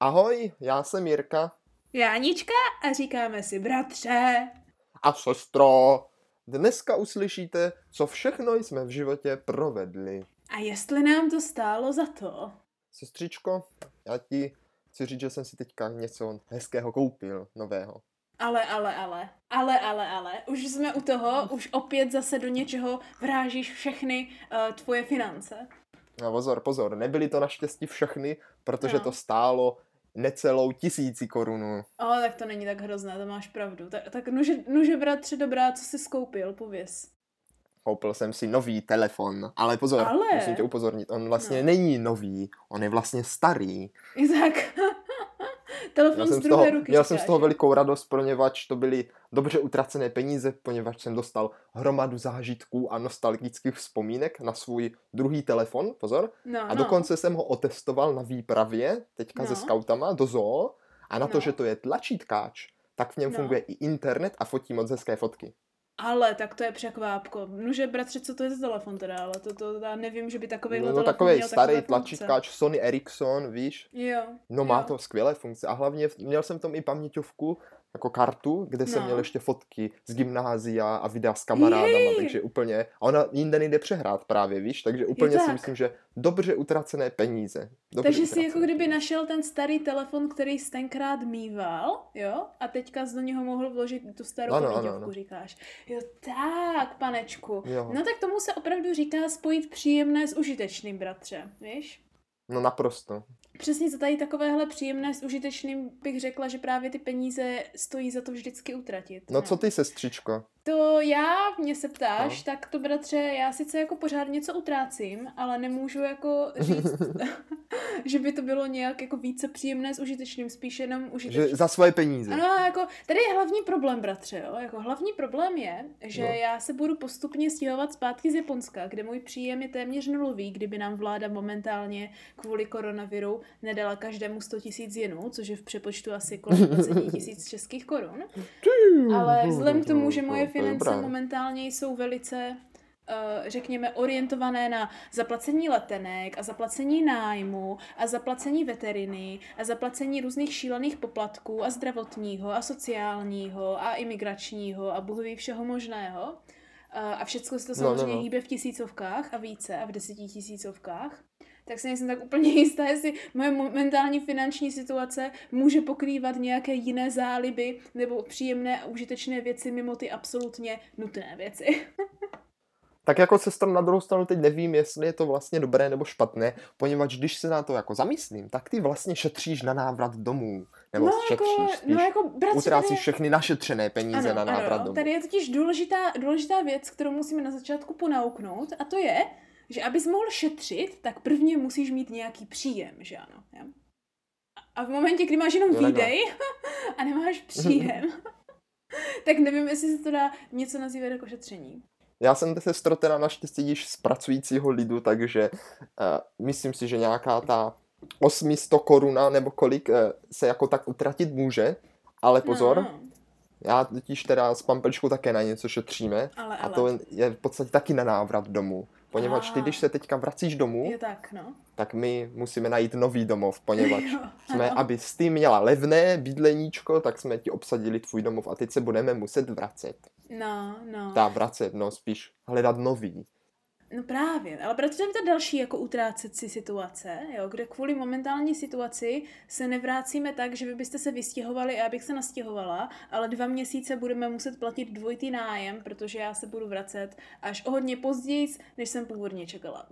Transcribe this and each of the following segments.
Ahoj, já jsem Jirka. Já Anička a říkáme si bratře. A sestro. Dneska uslyšíte, co všechno jsme v životě provedli. A jestli nám to stálo za to. Sestřičko, já ti chci říct, že jsem si teďka něco hezkého koupil, nového. Ale, ale, ale, ale, ale, ale, už jsme u toho, už opět zase do něčeho vrážíš všechny uh, tvoje finance. No pozor, pozor, nebyly to naštěstí všechny, protože No. to stálo necelou tisíci korunu. O, tak to není tak hrozné, to máš pravdu. Tak, tak nuže, nuže bratře dobrá, co jsi skoupil, pověz. Koupil jsem si nový telefon, ale pozor, Ale? musím tě upozornit, on vlastně No. není nový, on je vlastně starý. Tak. Telefon Měl z jsem, z druhé toho, ruky měl jsem z toho velikou radost, poněvadž to byly dobře utracené peníze, poněvadž jsem dostal hromadu zážitků a nostalgických vzpomínek na svůj druhý telefon, pozor. No, A dokonce jsem ho otestoval na výpravě, teďka No. se skautama, do zoo. A na to, No. že to je tlačítkáč, tak v něm No. funguje i internet a fotí moc hezké fotky. Ale tak to je překvápko. Nuže bratře, co to je za telefon teda, ale to, to já nevím, že by takový No, no takový starý tlačítkáč Sony Ericsson, víš? Jo. No má jo. to skvělé funkce a hlavně měl jsem v tom i paměťovku, jako kartu, kde jsem No. měl ještě fotky z gymnázia a videa s kamarádama, Jej. takže úplně, a ona jinde nejde přehrát právě, víš, takže úplně si tak. myslím, že dobře utracené peníze. Dobře Takže si jako kdyby našel ten starý telefon, který jsi tenkrát mýval, jo? A teďka z do něho mohl vložit tu starou Ano, ano, paměťovku, ano. říkáš. Jo, tak, panečku. Jo. No tak tomu se opravdu říká spojit příjemné s užitečným, bratře, víš? No naprosto. Přesně za tady takovéhle příjemné s užitečným bych řekla, že právě ty peníze stojí za to vždycky utratit. No co ty, sestřičko? To já, mě se ptáš, No. tak to bratře, já sice jako pořád něco utrácím, ale nemůžu jako říct, že by to bylo nějak jako více příjemné s užitečným, spíš jenom užitečné. Že za svoje peníze. Ano, jako, tady je hlavní problém, bratře, jo? Jako hlavní problém je, že No. já se budu postupně stěhovat zpátky z Japonska, kde můj příjem je téměř nulový, kdyby nám vláda momentálně kvůli koronaviru nedala každému 100 tisíc jenů, což je v přepočtu asi kolem 20 tisíc českých korun. Ale vzhledem k tomu, že moje finance momentálně jsou velice, uh, řekněme, orientované na zaplacení letenek a zaplacení nájmu a zaplacení veteriny a zaplacení různých šílených poplatků a zdravotního a sociálního a imigračního a bohu ví všeho možného. Uh, a všechno se to No, no, samozřejmě no. hýbe v tisícovkách a více a v desetitisícovkách. Tak si nejsem tak úplně jistá, jestli moje momentální finanční situace může pokrývat nějaké jiné záliby nebo příjemné a užitečné věci mimo ty absolutně nutné věci. Tak jako sestra na druhou stranu teď nevím, jestli je to vlastně dobré nebo špatné, poněvadž když se na to jako zamyslím, tak ty vlastně šetříš na návrat domů. Nebo no, šetříš, jako, spíš no jako bratře, utrácíš tady všechny našetřené peníze na návrat ano, domů. tady je totiž důležitá, důležitá věc, kterou musíme na začátku ponauknout a to je, že abys mohl šetřit, tak prvně musíš mít nějaký příjem, že ano. Jo? A v momentě, kdy máš jenom Jo, výdej a nemáš příjem, tak nevím, jestli se to dá něco nazývat jako šetření. Já jsem sestro teda naštěstí již z pracujícího lidu, takže uh, myslím si, že nějaká ta 800 koruna nebo kolik uh, se jako tak utratit může, ale pozor, No, já totiž teda s pampeličkou také na něco šetříme ale, a ale. to je v podstatě taky na návrat domů. Poněvadž ty, když se teďka vracíš domů, Je tak, no. tak my musíme najít nový domov, poněvadž Jo, jsme, ano. aby ty měla levné bydleníčko, tak jsme ti obsadili tvůj domov a teď se budeme muset vracet. No, no. Dá vracet, no spíš hledat nový. No právě, ale protože tam je ta další jako utrácecí situace, jo, kde kvůli momentální situaci se nevracíme tak, že vy byste se vystěhovali a já bych se nastěhovala, ale dva měsíce budeme muset platit dvojitý nájem, protože já se budu vracet až o hodně později, než jsem původně čekala.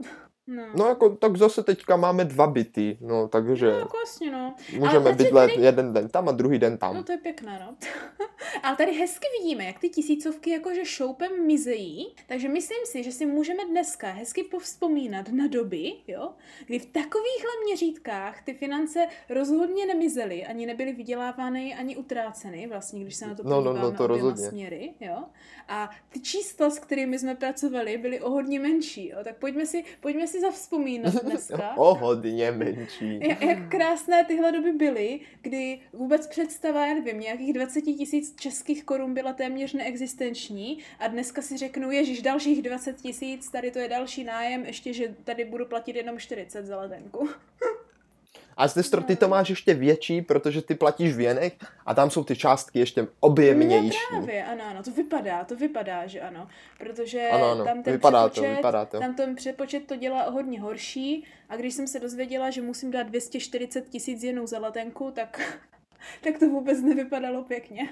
No, No jako, tak zase teďka máme dva byty, no takže no jako vlastně no. můžeme ale bydlet tady- jeden den tam a druhý den tam. No to je pěkné, no. Ale tady hezky vidíme, jak ty tisícovky jakože šoupem mizejí, takže myslím si, že si můžeme dneska hezky povzpomínat na doby, jo, kdy v takovýchhle měřítkách ty finance rozhodně nemizely, ani nebyly vydělávány, ani utráceny, vlastně, když se na to No, no, no, podíváme to oběma rozhodně. směry, jo. A ty čísla, s kterými jsme pracovali, byly o hodně menší, jo. Tak pojďme si, pojďme si zavzpomínat dneska. o hodně menší. Jak, jak krásné tyhle doby byly, kdy vůbec představa, já nevím, nějakých 20 tisíc českých korun byla téměř neexistenční a dneska si řeknu, ježiš, dalších 20 tisíc, tady to je další nájem, ještě, že tady budu platit jenom 40 za letenku. A z Destro, ty to máš ještě větší, protože ty platíš věnek a tam jsou ty částky ještě objemnější. No právě, ano, ano, to vypadá, to vypadá, že ano. Protože Ano, ano, tam ten vypadá to, přepočet, vypadá to. tam ten přepočet to dělá hodně horší a když jsem se dozvěděla, že musím dát 240 tisíc jenů za letenku, tak, tak to vůbec nevypadalo pěkně.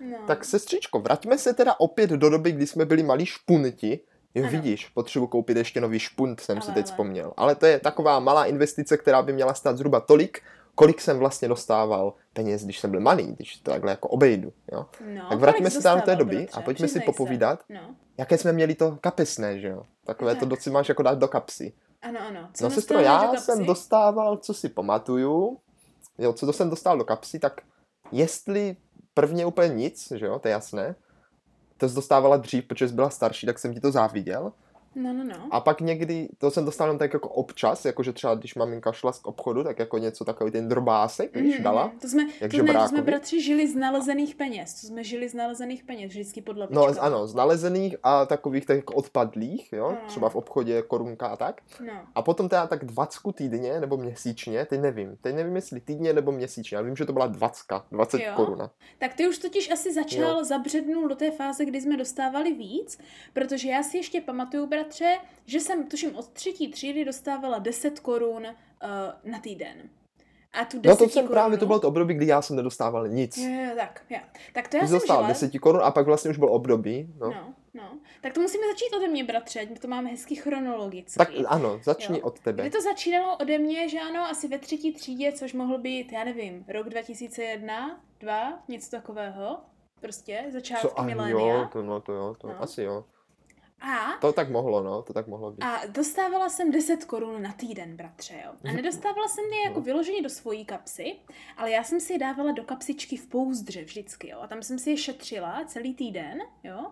No. Tak sestřičko, vraťme se teda opět do doby, kdy jsme byli malí špunti. Jo, Ano. vidíš, potřebuji koupit ještě nový špunt, jsem si Ale, teď ale. vzpomněl. Ale to je taková malá investice, která by měla stát zhruba tolik, kolik jsem vlastně dostával peněz, když jsem byl malý, když to takhle jako obejdu. Jo? no, tak vraťme se tam do té doby bratře? a pojďme si popovídat. Se. No. Jaké jsme měli to kapesné, že jo? Takové to Tak. doci máš jako dát do kapsy. Ano, ano. Co No sestro, já jsem dostával, co si pamatuju, jo, co to jsem dostal do kapsy, tak jestli prvně úplně nic, že jo, to je jasné, to dostávala dřív, protože jsi byla starší, tak jsem ti to záviděl. No, no, no. A pak někdy, to jsem dostal jenom tak jako občas, jakože třeba když maminka šla z obchodu, tak jako něco takový ten drobásek, víš, Mhm, dala. mhm. To jsme, jak to jsme, to jsme bratři žili z nalezených peněz. To jsme žili z nalezených peněz, vždycky pod No ano, z nalezených a takových tak jako odpadlých, jo, No. třeba v obchodě korunka a tak. No. A potom teda tak 20 týdně nebo měsíčně, teď nevím. Teď nevím, jestli týdně nebo měsíčně. Já vím, že to byla 20, 20 Jo. koruna. Tak ty už totiž asi začal, Jo. zabřednul do té fáze, kdy jsme dostávali víc, protože já si ještě pamatuju, bratře, že jsem, tuším, od třetí třídy dostávala 10 korun uh, na týden. A tu 10 No to jsem korunu, právě, to bylo to období, kdy já jsem nedostával nic. Jo, jo, tak, jo. Tak to já jsem dostal žila. 10 korun a pak vlastně už byl období. No. No, no. Tak to musíme začít ode mě, bratře, ať to máme hezky chronologicky. Tak ano, začni Jo. od tebe. Kdy to začínalo ode mě, že ano, asi ve třetí třídě, což mohl být, já nevím, rok 2001, 2, něco takového. Prostě, začátky milénia. jo, to, no, to jo, to No. asi jo. A, To tak mohlo, no, to tak mohlo být. a dostávala jsem 10 korun na týden, bratře, jo. A nedostávala jsem je jako No. vyloženě do svojí kapsy, ale já jsem si je dávala do kapsičky v pouzdře vždycky, jo. A tam jsem si je šetřila celý týden, jo.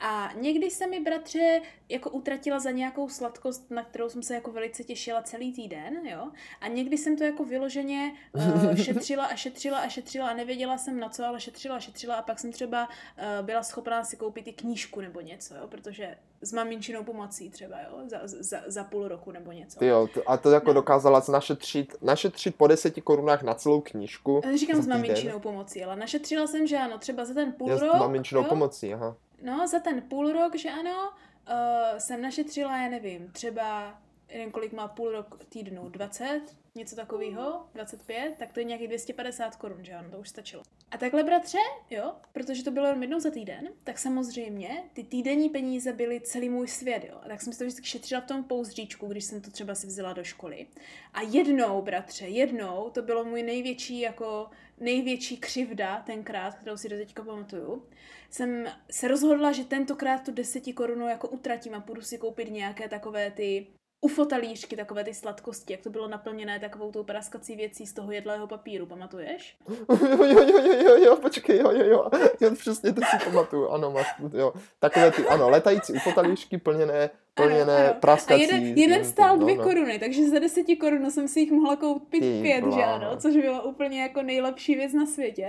A někdy se mi, bratře, jako utratila za nějakou sladkost, na kterou jsem se jako velice těšila celý týden, jo. A někdy jsem to jako vyloženě uh, šetřila a šetřila a šetřila a nevěděla jsem na co, ale šetřila a šetřila a pak jsem třeba uh, byla schopná si koupit i knížku nebo něco, jo, protože s maminčinou pomocí třeba, jo, za, za, za půl roku nebo něco. Ty jo, a to jako No. dokázala našetřit, našetřit po 10 korunách na celou knížku. Já Říkám s maminčinou pomocí, ale našetřila jsem, že ano, třeba za ten půl Já s rok, maminčinou jo, pomocí, aha. no, za ten půl rok, že ano, uh, jsem našetřila, já nevím, třeba, nevím, kolik má půl rok týdnu, 20, něco takového, 25, tak to je nějakých 250 korun, že ano, to už stačilo. A takhle, bratře, jo, protože to bylo jen jednou za týden, tak samozřejmě ty týdenní peníze byly celý můj svět, jo. A tak jsem si to vždycky šetřila v tom pouzdříčku, když jsem to třeba si vzala do školy. A jednou, bratře, jednou, to bylo můj největší, jako největší křivda tenkrát, kterou si do teďka pamatuju, jsem se rozhodla, že tentokrát tu deseti korunu jako utratím a půjdu si koupit nějaké takové ty ufotalířky, takové ty sladkosti, jak to bylo naplněné takovou tou praskací věcí z toho jedlého papíru, pamatuješ? Jo, jo, jo, jo, jo, jo, počkej, jo, jo, jo, jo, přesně to si pamatuju, ano, máš, jo, takové ty, ano, letající ufotalíšky plněné, plněné, Ano, ano. A praskací. jeden, jeden tím- stál no, dvě no. koruny, takže za deseti korun jsem si jich mohla koupit Ty pět, že ano, což bylo úplně jako nejlepší věc na světě.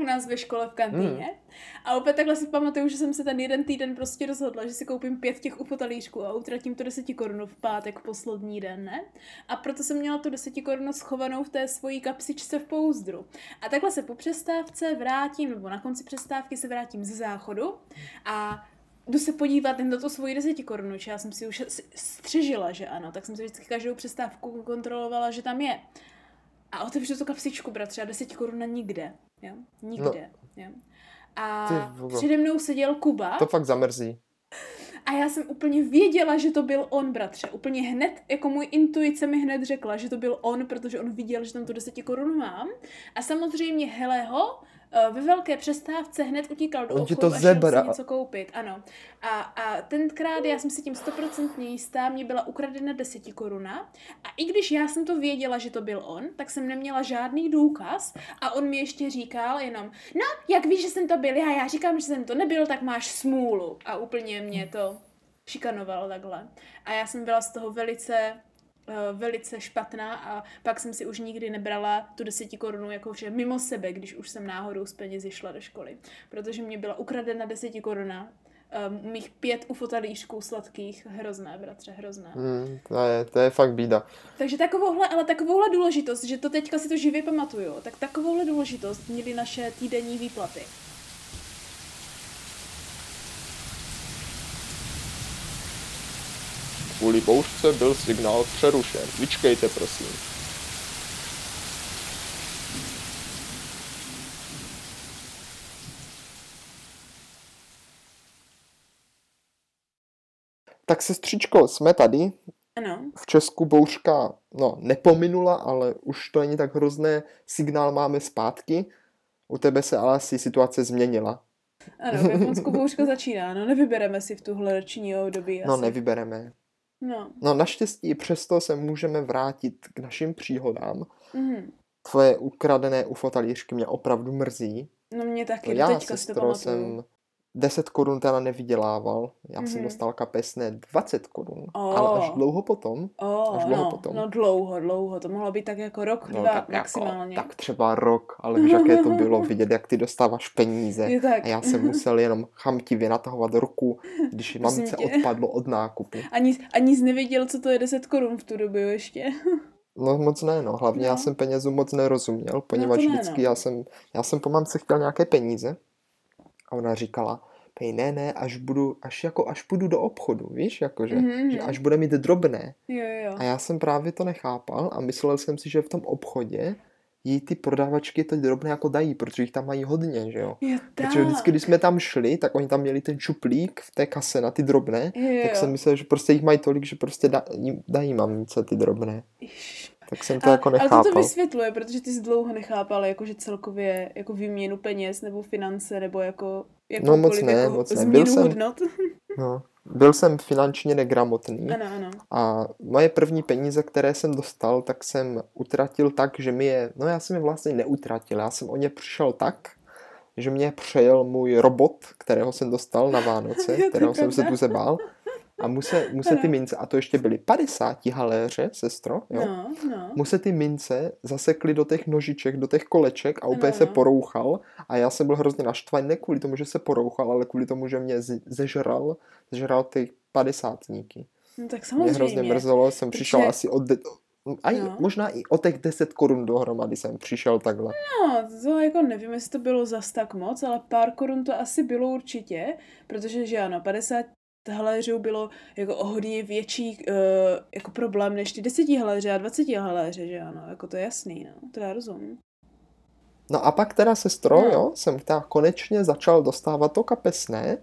U nás ve škole v kantýně. Hmm. A opět takhle si pamatuju, že jsem se ten jeden týden prostě rozhodla, že si koupím pět těch ufotalířků a utratím to deseti korun v pátek poslední den, ne? A proto jsem měla tu deseti korunu schovanou v té svojí kapsičce v pouzdru. A takhle se po přestávce vrátím, nebo na konci přestávky se vrátím ze záchodu a jdu se podívat na to svoji deseti korunu, já jsem si už střežila, že ano, tak jsem si vždycky každou přestávku kontrolovala, že tam je. A otevřu tu kapsičku, bratře, a deseti koruna nikde, jo, nikde, jo. A přede mnou seděl Kuba To fakt zamrzí. a já jsem úplně věděla, že to byl on, bratře. Úplně hned, jako můj intuice mi hned řekla, že to byl on, protože on viděl, že tam tu deseti korun mám. A samozřejmě Helého eh, ve velké přestávce hned utíkal do obchodu to a šel zebra. si něco koupit. Ano. A, a tenkrát já jsem si tím stoprocentně jistá, mě byla ukradena deseti koruna. A i když já jsem to věděla, že to byl on, tak jsem neměla žádný důkaz a on mi ještě říkal jenom, no, jak víš, že jsem to byl já, já říkám, že jsem to nebyl, tak máš smůlu. A úplně mě to šikanoval takhle. A já jsem byla z toho velice eh, velice špatná a pak jsem si už nikdy nebrala tu deseti korunu jakože mimo sebe, když už jsem náhodou z penězi šla do školy. Protože mě byla ukradena deseti koruna um, mých pět ufotalíšků sladkých. Hrozné, bratře, hrozné. Hmm, to, je, to je fakt bída. Takže takovouhle, ale takovouhle důležitost, že to teďka si to živě pamatuju, tak takovouhle důležitost měly naše týdenní výplaty. Kvůli bouřce byl signál přerušen. Vyčkejte, prosím. Tak sestřičko, jsme tady. Ano. V Česku bouřka no, nepominula, ale už to není tak hrozné. Signál máme zpátky. U tebe se ale asi situace změnila. Ano, v Japonsku bouřka začíná, no nevybereme si v tuhle roční období asi. No, nevybereme. No. No, naštěstí i přesto se můžeme vrátit k našim příhodám. Mhm. Tvoje ukradené UFO talířky mě opravdu mrzí. No mě taky, No, já teďka si to pamatuju. jsem 10 korun teda nevydělával. Já jsem Mhm. dostal kapesné 20 korun. O. Ale až dlouho potom. Oh, až dlouho no, potom. no dlouho, dlouho, to mohlo být tak jako rok, No, dva tak, maximálně. Jako, tak třeba rok, ale víš, jaké to bylo vidět, jak ty dostáváš peníze. Je tak. A já jsem musel jenom chamtivě natahovat ruku, když mamce odpadlo od nákupu. Ani, ani jsi nevěděl, co to je 10 korun v tu dobu ještě. No moc ne, no. Hlavně já No. jsem penězům moc nerozuměl, poněvadž to ne, vždycky no. já jsem, já jsem po mamce chtěl nějaké peníze a ona říkala, pej ne, ne, až budu, až jako, až půjdu do obchodu, víš, jakože, Mhm, že až bude mít drobné. Jo, jo. A já jsem právě to nechápal a myslel jsem si, že v tom obchodě jí ty prodavačky to drobné jako dají, protože jich tam mají hodně, že jo. Je Protože vždycky, když jsme tam šli, tak oni tam měli ten čuplík v té kase na ty drobné, jo, tak jo. jsem myslel, že prostě jich mají tolik, že prostě da, dají mamce ty drobné. Ježiš. Tak jsem to A, jako ale nechápal. to to vysvětluje, protože ty jsi dlouho nechápal jakože celkově jako výměnu peněz nebo finance nebo jako No moc ne, jako moc ne. Byl jsem- hodnot. No, byl jsem finančně negramotný ano, ano. a moje první peníze, které jsem dostal, tak jsem utratil tak, že mi je, no já jsem je vlastně neutratil, já jsem o ně přišel tak, že mě přejel můj robot, kterého jsem dostal na Vánoce, kterého jsem se tu zebál. A mu se, mu se ty mince, a to ještě byly 50 haléře, sestro, jo? No, no. mu se ty mince zasekly do těch nožiček, do těch koleček a úplně Ano, se porouchal a já jsem byl hrozně naštvaný, ne kvůli tomu, že se porouchal, ale kvůli tomu, že mě zežral, zežral ty padesátníky. no tak Mě hrozně samozřejmě. mrzelo, jsem přišel protože- asi od... De- a No. možná i o těch 10 korun dohromady jsem přišel takhle. No, to jako nevím, jestli to bylo zas tak moc, ale pár korun to asi bylo určitě, protože že ano, 50 haléřů bylo jako o hodně větší uh, jako problém než ty 10 haléře a 20 haléře, že ano, jako to je jasný, no, to já rozumím. No a pak teda sestro, No. jo, jsem teda konečně začal dostávat to kapesné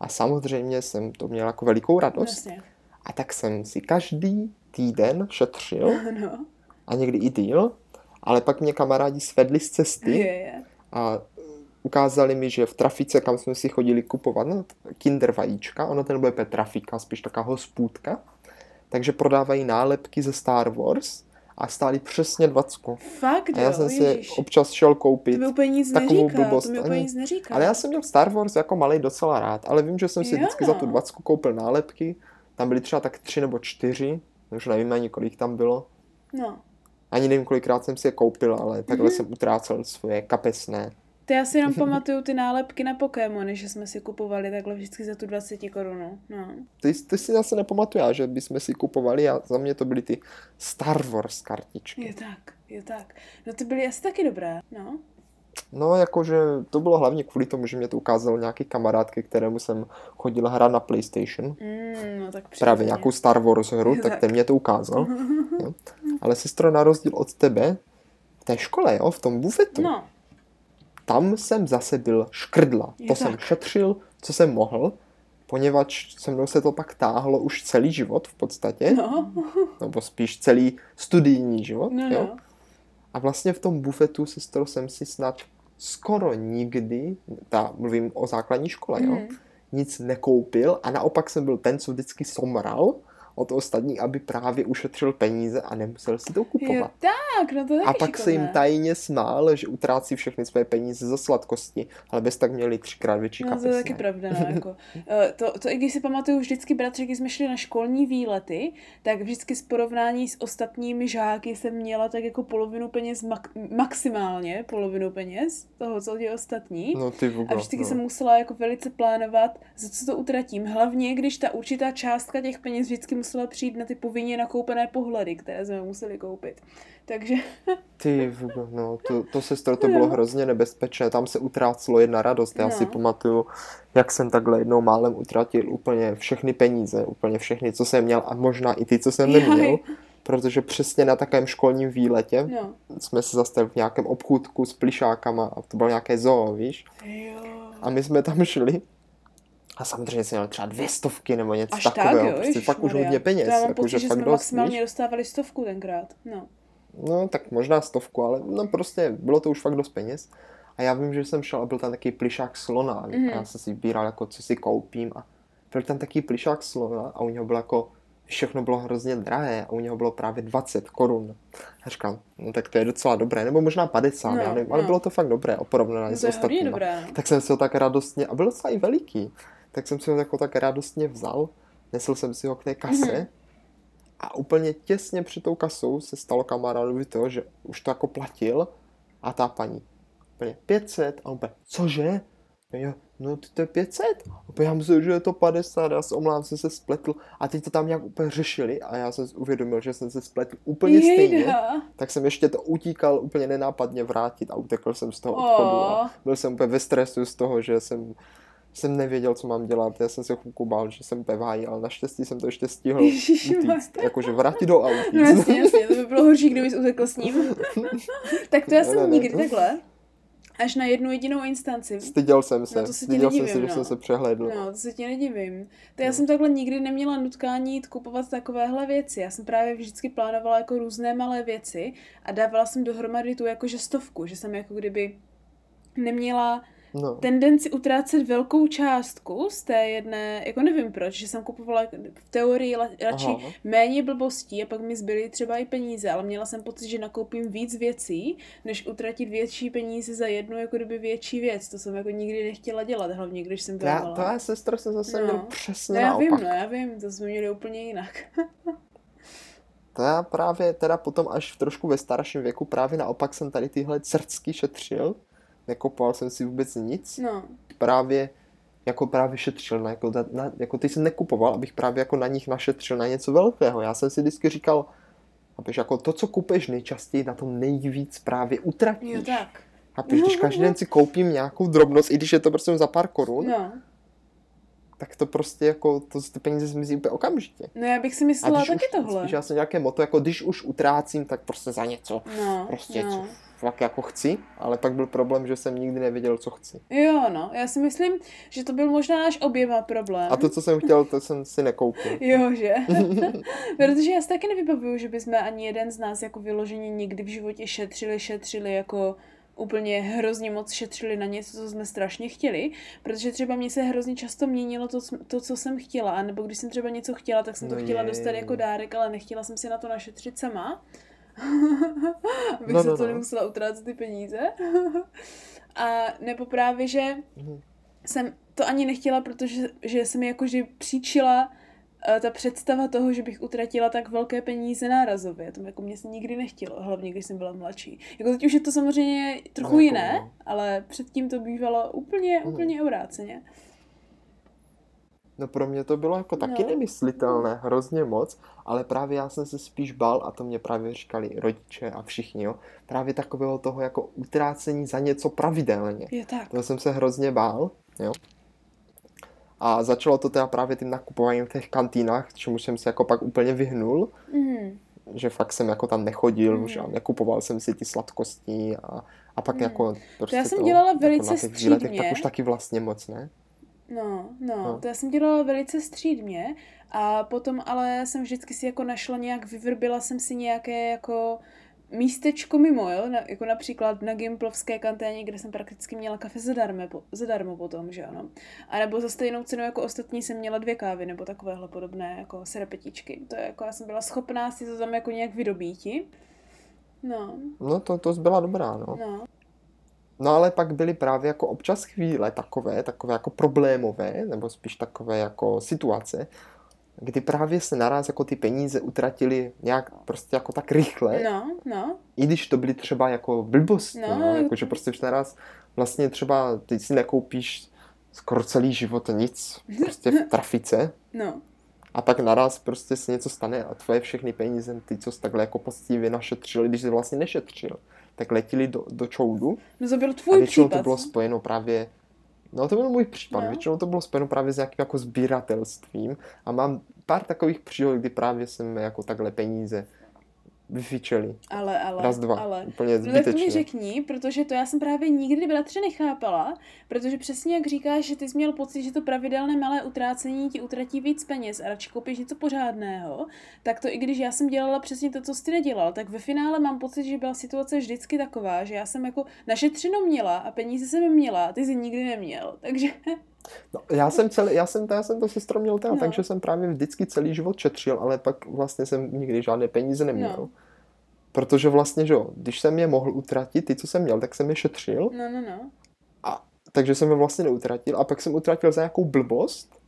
a samozřejmě jsem to měl jako velikou radost. Jasně. A tak jsem si každý týden šetřil Ano, a někdy i díl, ale pak mě kamarádi svedli z cesty je, je. a ukázali mi, že v trafice, kam jsme si chodili kupovat, no, kinder vajíčka, ono to nebude trafika, spíš taková hospůdka, takže prodávají nálepky ze Star Wars a stály přesně 20. Fakt, A já jo, jsem si ježiš. občas šel To koupit, mi úplně nic takovou neříká, blbost to mi úplně nic neříká. ale já jsem měl Star Wars jako malý docela rád, ale vím, že jsem si Jo. vždycky za tu 20 koupil nálepky, tam byly třeba tak tři nebo čtyři, už nevím ani kolik tam bylo, No, ani nevím kolikrát jsem si je koupil, ale takhle jsem utrácel svoje kapesné. To já si jenom pamatuju ty nálepky na Pokémony, že jsme si kupovali takhle vždycky za tu 20 korunu, no. Ty, ty si zase nepamatuješ, že bychom si kupovali a za mě to byly ty Star Wars kartičky. Je tak, je tak. No ty byly asi taky dobré, no. No, jakože to bylo hlavně kvůli tomu, že mě to ukázal nějaký kamarád, ke kterému jsem chodil hrát na PlayStation. Mm, no tak Právě přirozeně. nějakou Star Wars hru, tak Tak. ten mě to ukázal. Jo. Ale sestro, na rozdíl od tebe, v té škole, jo, v tom bufetu, No, tam jsem zase byl škrdla. Je To jsem tak. šetřil, co jsem mohl, poněvadž se mnou se to pak táhlo už celý život v podstatě, no, nebo spíš celý studijní život. no, jo. no. A vlastně v tom bufetu, sestro, jsem si snad skoro nikdy, ta, mluvím o základní škole, jo, Mhm. nic nekoupil a naopak jsem byl ten, co vždycky somral od ostatních, aby právě ušetřil peníze a nemusel si to Jo, kupovat. tak, no to je A pak se jim tajně smál, že utrácí všechny své peníze za sladkosti, ale bez tak měli třikrát větší No, to kapesy. je taky pravda, no, jako. Eh, to, to, i když si pamatuju, vždycky bratře, když jsme šli na školní výlety, tak vždycky z porovnání s ostatními žáky jsem měla tak jako polovinu peněz, mak- maximálně polovinu peněz, toho, co ti ostatní. No ty A vůbec, vždycky no. jsem musela jako velice plánovat, za co to utratím. Hlavně, když ta určitá částka těch peněz vždycky musela přijít na ty povinně nakoupené pohledy, které jsme museli koupit. Takže, Ty no, to, to sestro, to bylo hrozně nebezpečné, tam se utrácelo jedna radost, já si No. pamatuju, jak jsem takhle jednou málem utratil úplně všechny peníze, úplně všechny, co jsem měl a možná i ty, co jsem Jaj. neměl, protože přesně na takovém školním výletě no. jsme se zastavili v nějakém obchůdku s plišákama a to bylo nějaké zoo, víš, Jo. a my jsme tam šli a samozřejmě jsem měl třeba dvě stovky nebo něco Až tak, takového, jo, prostě fakt už hodně peněz, To já mám jakože pocit, že fakt jsme dost, maximálně víš. dostávali stovku tenkrát. No. No, tak možná stovku, ale no prostě bylo to už fakt dost peněz. A já vím, že jsem šel a byl tam takový plišák slona. Mm. A já jsem si vybíral, jako co si koupím. A byl tam takový plišák slona a u něho bylo jako, všechno bylo hrozně drahé a u něho bylo právě 20 korun. A říkám, no tak to je docela dobré, nebo možná 50, No, já nevím, ale no. bylo to fakt dobré, oporovnané No s dobré. no. Tak jsem si ho tak radostně, a byl docela i veliký, tak jsem si ho jako tak radostně vzal, nesl jsem si ho k té kase Mhm. a úplně těsně před tou kasou se stalo kamarádovi to, že už to jako platil a ta paní úplně 500 a on úplně, cože? A já, no ty to je 500? A úplně já myslím, že je to 50, já se omlám, jsem se spletl a teď to tam nějak úplně řešili a já jsem uvědomil, že jsem se spletl úplně stejně. Jejda. Tak jsem ještě to utíkal úplně nenápadně vrátit a utekl jsem z toho obchodu a Oh. byl jsem úplně ve stresu z toho, že jsem, jsem nevěděl, co mám dělat. Já jsem se chvilku bál, že jsem háji, ale naštěstí jsem to ještě stihl utíct, jakože vrátit do auta. No jasně, jasně, to by bylo horší, kdybys utekl s ním. tak to já Ne, jsem ne, ne. nikdy takhle. Až na jednu jedinou instanci. Styděl jsem se, No, to se styděl jsem nedivím, se, že no. jsem se přehlédl. No, to se ti nedivím. To já No. jsem takhle nikdy neměla nutkání jít kupovat takovéhle věci. Já jsem právě vždycky plánovala jako různé malé věci a dávala jsem dohromady tu jakože stovku, že jsem jako kdyby neměla No. tendenci utrácet velkou částku z té jedné, jako nevím proč, že jsem kupovala v teorii radši Aha. méně blbostí a pak mi zbyly třeba i peníze, ale měla jsem pocit, že nakoupím víc věcí, než utratit větší peníze za jednu jako kdyby větší věc. To jsem jako nikdy nechtěla dělat, hlavně když jsem byla to já sestra jsem zase No. měl No přesně já vím, naopak. no já vím, to jsme měli úplně jinak. To já právě teda potom až v trošku ve starším věku právě naopak jsem tady tyhle crcky šetřil. Nekopoval jsem si vůbec nic. No, právě jako právě šetřil na, jako, na, jako ty jsem nekupoval, abych právě jako na nich našetřil na něco velkého. Já jsem si vždycky říkal, abych jako to, co kupuješ nejčastěji, na tom nejvíc právě utratíš. jo tak. A když každý den si koupím nějakou drobnost, i když je to prostě za pár korun, No. Tak to prostě jako, to ty peníze zmizí úplně okamžitě. no já bych si myslela taky už, tohle. Spíš já jsem nějaké moto, jako když už utrácím, tak prostě za něco. No, Prostě no. co fakt jako chci, ale pak byl problém, že jsem nikdy nevěděl, co chci. Jo, no, já si myslím, že to byl možná náš oběma problém. A to, co jsem chtěl, to jsem si nekoupil. Jo, že? Protože já si taky nevybavuju, že bychom ani jeden z nás jako vyloženě nikdy v životě šetřili, šetřili jako úplně hrozně moc šetřili na něco, co jsme strašně chtěli, protože třeba mě se hrozně často měnilo to, to co jsem chtěla, a nebo když jsem třeba něco chtěla, tak jsem to No chtěla jej. dostat jako dárek, ale nechtěla jsem si na to našetřit sama, abych No, se no, to no. nemusela utrácet ty peníze. a nebo právě, že Mhm. jsem to ani nechtěla, protože že se mi jakože příčila ta představa toho, že bych utratila tak velké peníze nárazově. To jako mě se nikdy nechtělo, hlavně když jsem byla mladší. Jako teď už je to samozřejmě trochu No, jako jiné, no. ale předtím to bývalo úplně, Mhm. úplně obráceně. No pro mě to bylo jako taky No. nemyslitelné, hrozně moc, ale právě já jsem se spíš bál, a to mě právě říkali rodiče a všichni, jo, právě takového toho jako utrácení za něco pravidelně. Je tak. To jsem se hrozně bál, jo. A začalo to teda právě tím nakupováním v těch kantýnách, čemu jsem se jako pak úplně vyhnul, Mm. že fakt jsem jako tam nechodil Mhm. už a nekupoval jsem si ty sladkosti a, a pak Mhm. jako prostě já jsem dělala velice jako těch výletech, střídmě. tak už taky vlastně moc, ne? No, no, No. to já jsem dělala velice střídmě a potom ale jsem vždycky si jako našla nějak, vyvrbila jsem si nějaké jako místečko mimo, jo? Na, jako například na Gimplovské kanténě, kde jsem prakticky měla kafe zadarmo, po, zadarmo potom, že ano. A nebo za stejnou cenu jako ostatní jsem měla dvě kávy, nebo takovéhle podobné jako serepetičky. To je jako, já jsem byla schopná si to tam jako nějak vydobíti. No. No to, to byla dobrá, no. No. No ale pak byly právě jako občas chvíle takové, takové jako problémové, nebo spíš takové jako situace, kdy právě se naraz jako ty peníze utratily nějak prostě jako tak rychle. No, no. I když to byly třeba jako blbosti, No. no, jakože prostě už naraz vlastně třeba ty si nekoupíš skoro celý život nic, prostě v trafice No. a pak naraz prostě se něco stane a tvoje všechny peníze, ty, co jsi takhle jako poctivě našetřil, když jsi vlastně nešetřil, tak letili do, do čoudu No to byl a tvůj většinou případ. to bylo spojeno právě, no to byl můj případ, No. většinou to bylo spojeno právě s nějakým jako sbíratelstvím a mám pár takových příhod, kdy právě jsem jako takhle peníze vyfičeli. Ale, ale, Raz, dva. ale. Úplně No tak to mi zbytečně. řekni, protože to já jsem právě nikdy bratře nechápala, protože přesně jak říkáš, že ty jsi měl pocit, že to pravidelné malé utrácení ti utratí víc peněz a radši koupíš něco pořádného, tak to i když já jsem dělala přesně to, co jsi ty nedělal, tak ve finále mám pocit, že byla situace vždycky taková, že já jsem jako našetřeno měla a peníze jsem měla a ty jsi nikdy neměl, takže No, já jsem celý, já jsem, já jsem to sestro měl teda, No. takže jsem právě vždycky celý život šetřil, ale pak vlastně jsem nikdy žádné peníze neměl. No. Protože vlastně, že jo, když jsem je mohl utratit, ty, co jsem měl, tak jsem je šetřil, no, no, no. a, takže jsem je vlastně neutratil a pak jsem utratil za nějakou blbost,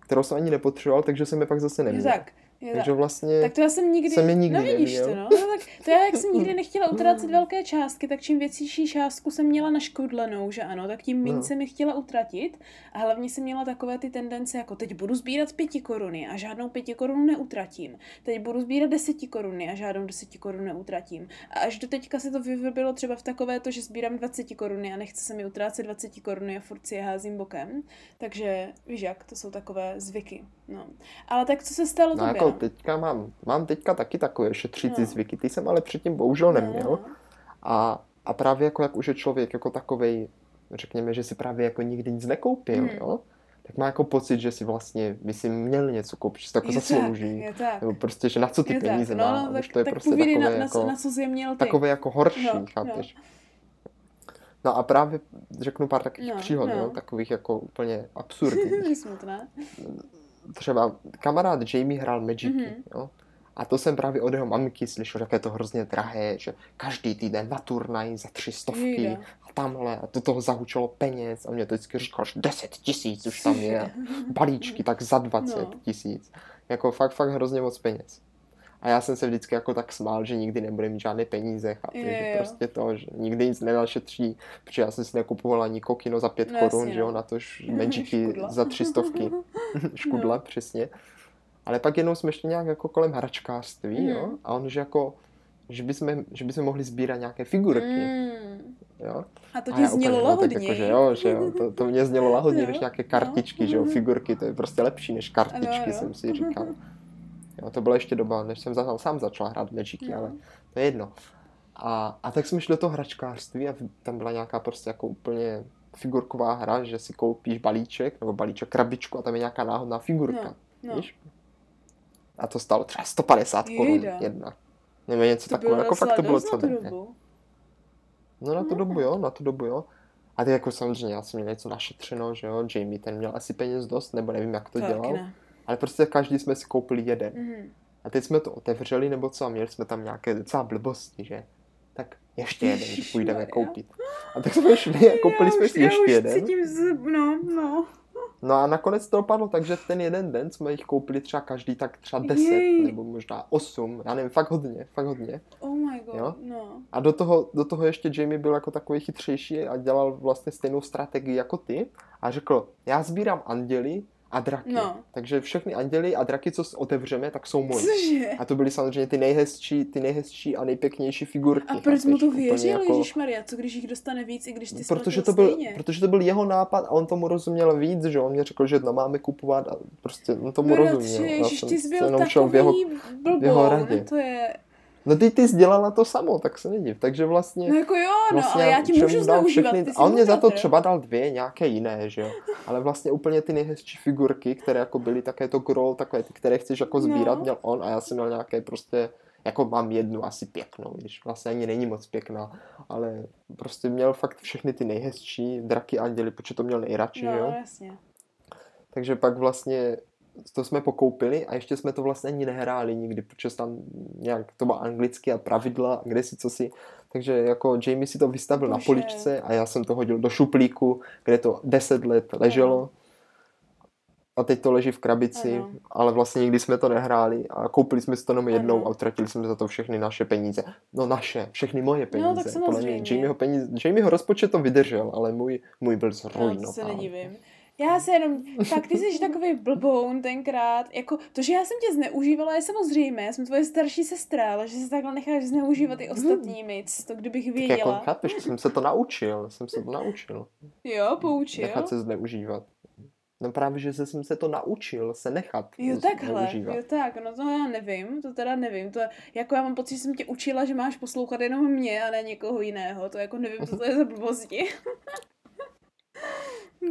kterou jsem ani nepotřeboval, takže jsem je pak zase neměl. tak, je takže tak. vlastně, Tak to já jsem nikdy, jsem je nikdy no vidíš to, neměl. no. no to já, jak jsem nikdy nechtěla utrácet velké částky, tak čím větší částku jsem měla naškodlenou, že ano, tak tím méně No. jsem je chtěla utratit a hlavně jsem měla takové ty tendence, jako teď budu sbírat pěti koruny a žádnou pěti korunu neutratím. Teď budu sbírat deseti koruny a žádnou deseti korunu neutratím. A až do teďka se to vyvrbilo třeba v takové to, že sbírám 20 koruny a nechce se mi utrácet 20 koruny a furt si je házím bokem. Takže víš jak, to jsou takové zvyky. No. Ale tak co se stalo no tobě? jako teďka mám, mám teďka taky takové šetřící No. zvyky, ty jsem ale předtím bohužel neměl. No. A, a právě jako jak už je člověk jako takovej, řekněme, že si právě jako nikdy nic nekoupil, Hmm. jo, tak má jako pocit, že si vlastně by si měl něco koupit, že si to jako Je zaslouží. Tak, tak. Nebo prostě, že na co ty je peníze tak. má. No, no, a tak, to je tak prostě takové na, jako, na co jsi měl ty. takové jako horší, No, chápeš? No a právě řeknu pár takových No, příhod, no. jo, takových jako úplně absurdních. Smutné. Třeba kamarád Jamie hrál Magicy, Mhm. jo. A to jsem právě od jeho mamky slyšel, jak je to hrozně drahé, že každý týden na turnaj za tři stovky a tamhle a do toho zahučelo peněz a mě to vždycky říkal, že 10 tisíc už tam je. Balíčky tak za 20 No. tisíc. Jako fakt, fakt hrozně moc peněz. A já jsem se vždycky jako tak smál, že nikdy nebude mít žádné peníze, chápeš, Jo, že jo. prostě to, že nikdy nic nenašetří, protože já jsem si nekupoval ani kokino za pět No, korun, jasně, že jo, no. na to Magicy za tři stovky. Škudla, No. přesně. Ale pak jednou jsme šli nějak jako kolem hračkářství, Mhm. jo, a on, že jako, že bychom, že bychom mohli sbírat nějaké figurky, Mm. jo. A to ti znělo úplně, no, lahodně. jako, že jo, že jo, to, to mě znělo lahodně, No, než nějaké no. kartičky, že jo, figurky, to je prostě lepší než kartičky, ano. jsem si říkal. Jo, to byla ještě doba, než jsem za, sám začal hrát Magicy, No. ale to je jedno. A, a tak jsme šli do toho hračkářství a tam byla nějaká prostě jako úplně figurková hra, že si koupíš balíček, nebo balíček, krabičku a tam je nějaká náhodná figurka, No, no. víš? A to stálo třeba 150 korun jedna. Nebo něco takového, jako fakt to bylo dobu. No na tu No. dobu jo, na tu dobu jo. A ty jako samozřejmě, já jsem měl něco našetřeno, že jo, Jamie ten měl asi peněz dost, nebo nevím, jak to Taky dělal. ne. Ale prostě každý jsme si koupili jeden. Mhm. A teď jsme to otevřeli, nebo co, a měli jsme tam nějaké docela blbosti, že? Tak ještě jeden, že půjdeme koupit. A tak jsme šli a koupili Já jsme si já ještě už jeden. Cítím z... No, no. No a nakonec to dopadlo tak, že ten jeden den jsme jich koupili třeba každý tak třeba 10, Jej. nebo možná 8, já nevím, fakt hodně, fakt hodně. Oh my god, Jo? no. A do toho, do toho ještě Jamie byl jako takový chytřejší a dělal vlastně stejnou strategii jako ty a řekl, já sbírám anděly a draky. No. Takže všechny anděly a draky, co otevřeme, tak jsou moje. Cože? A to byly samozřejmě ty nejhezčí, ty nejhezčí a nejpěknější figurky. A proč mu to věřil, jako- jako... Maria? Co když jich dostane víc, i když ty Protože splatil to, byl, stejně? protože to byl jeho nápad a on tomu rozuměl víc, že on mě řekl, že to máme kupovat a prostě on tomu Bratře, rozuměl. Jsem ty jsi byl v jeho, takový blbou, jeho radě. no to je... No ty ty jsi dělala to samo, tak se nediv. Takže vlastně... No jako jo, no, vlastně ale já ti můžu zneužívat, ty jsi A on mě za to třeba dal dvě nějaké jiné, že jo. Ale vlastně úplně ty nejhezčí figurky, které jako byly také to gro, takové ty, které chceš jako sbírat, No. měl on a já jsem měl nějaké prostě Jako mám jednu asi pěknou, když vlastně ani není moc pěkná, ale prostě měl fakt všechny ty nejhezčí draky anděly, protože to měl nejradši, No, jo. jasně. Takže pak vlastně to jsme pokoupili a ještě jsme to vlastně ani nehráli nikdy, protože tam nějak to bylo anglicky a pravidla a kde si co si. Takže jako Jamie si to vystavil na Bože. poličce a já jsem to hodil do šuplíku, kde to 10 let leželo. A teď to leží v krabici, Ano. ale vlastně nikdy jsme to nehráli a koupili jsme si to jenom jednou Ano. a utratili jsme za to všechny naše peníze. No naše, všechny moje peníze. No, tak samozřejmě. Jamieho, peníze, Jamieho rozpočet to vydržel, ale můj, můj byl No, to se zrujnován. nedivím. Já se jenom, fakt ty jsi takový blboun tenkrát, jako to, že já jsem tě zneužívala je samozřejmé, já jsem tvoje starší sestra, ale že se takhle necháš zneužívat i ostatními, to kdybych Tak jako věděla. chápeš, jsem se to naučil, jsem se to naučil. Jo, poučil. Nechat se zneužívat. No právě, že se- jsem se to naučil, se nechat Jo, takhle, zneužívat. jo tak, no to já nevím, to teda nevím, to jako já mám pocit, že jsem tě učila, že máš poslouchat jenom mě a ne někoho jiného, to jako nevím, co to je za blbosti.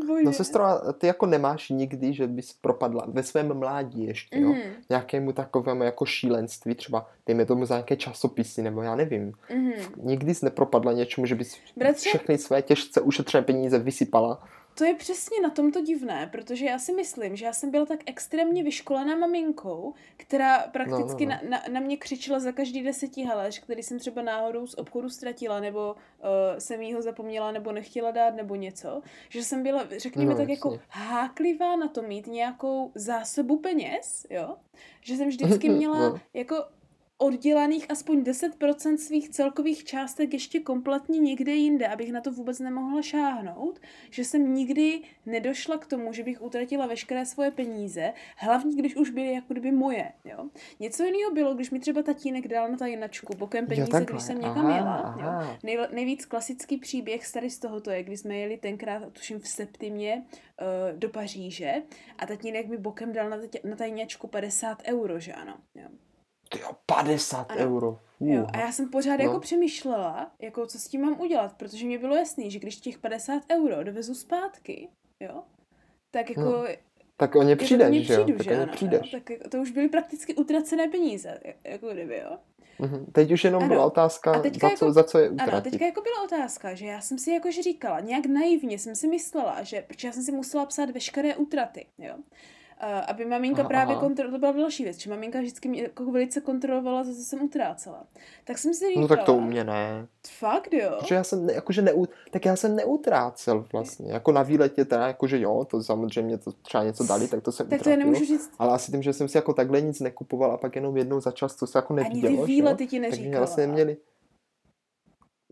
Bože. No sestro, ty jako nemáš nikdy, že bys propadla ve svém mládí ještě, jo? Mhm, Nějakému takovému jako šílenství, třeba dejme tomu za nějaké časopisy, nebo já nevím. mhm. Nikdy jsi nepropadla něčemu, že bys Bratře? všechny své těžce ušetřené peníze vysypala. To je přesně na tomto divné, protože já si myslím, že já jsem byla tak extrémně vyškolená maminkou, která prakticky no. Na, na, na mě křičela za každý desetí haléř, který jsem třeba náhodou z obchodu ztratila, nebo uh, jsem jí ho zapomněla, nebo nechtěla dát, nebo něco. Že jsem byla, řekněme No, tak jako háklivá na to mít nějakou zásobu peněz, jo? Že jsem vždycky měla No. jako oddělaných aspoň 10% svých celkových částek ještě kompletně někde jinde, abych na to vůbec nemohla šáhnout, že jsem nikdy nedošla k tomu, že bych utratila veškeré svoje peníze, hlavně když už byly jako kdyby moje. Jo? Něco jiného bylo, když mi třeba tatínek dal na tajnačku bokem peníze, takhle, když jsem někam aha, jela. Jo? aha. Nej, nejvíc klasický příběh tady z tohoto je, kdy jsme jeli tenkrát, tuším v septimě, uh, do Paříže a tatínek mi bokem dal na, na tajňačku 50 euro, že ano. Jo. Ty jo, 50 Ano. euro. Jo, a já jsem pořád No. jako přemýšlela, jako co s tím mám udělat, protože mě bylo jasný, že když těch 50 euro dovezu zpátky, jo, tak jako, No, jako Tak o ně to přijdeš, mě že jo? přijdu, Tak že ano, přijdeš. Jo, tak jako to už byly prakticky utracené peníze, jako kdyby, jo. Mhm. Teď už jenom Ano. byla otázka, A teďka za co, jako- za co je Ano, utratit. teďka jako byla otázka, že já jsem si jakože říkala, nějak naivně jsem si myslela, že, protože já jsem si musela psát veškeré útraty, jo. Aby maminka Aha, právě kontrolovala, to byla další věc, že maminka vždycky mě jako velice kontrolovala, za co jsem utrácela. Tak jsem si říkala, No tak to u mě ne. fakt jo, Protože já jsem, ne, jakože neu, tak já jsem neutrácel vlastně. Jako na výletě teda, jakože jo, to samozřejmě to třeba něco dali, tak to jsem tak to já nemůžu říct, Ale asi tím, že jsem si jako takhle nic nekupoval a pak jenom jednou za čas, to se jako ani nevidělo, ty že jo? výlety ti Takže neříkala. vlastně měli...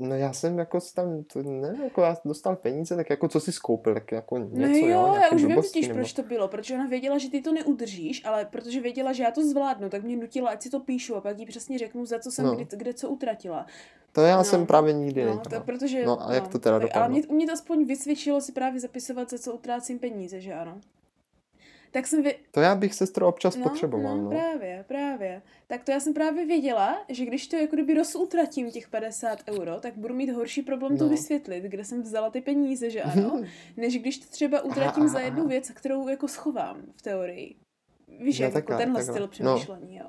No já jsem jako tam, to ne, jako já dostal peníze, tak jako co si skoupil, tak jako něco, No jo, jo, já už vím totiž, nebo- proč to bylo, protože ona věděla, že ty to neudržíš, ale protože věděla, že já to zvládnu, tak mě nutila, ať si to píšu a pak jí přesně řeknu, za co jsem No. kdy, kde co utratila. To já No. jsem právě nikdy No, to, protože, No a jak to teda tak, Ale dopadlo? mě, mě to aspoň vysvědčilo si právě zapisovat, za co utrácím peníze, že ano. Tak jsem vě... To já bych sestro občas No, potřeboval, no, no. právě, právě. Tak to já jsem právě věděla, že když to jako kdyby rozutratím těch 50 euro, tak budu mít horší problém to No. vysvětlit, kde jsem vzala ty peníze, že ano, než když to třeba utratím Aha, za jednu aha. věc, kterou jako schovám v teorii. Víš, No, jak jako takhle, tenhle takhle. styl No. přemýšlení, jo.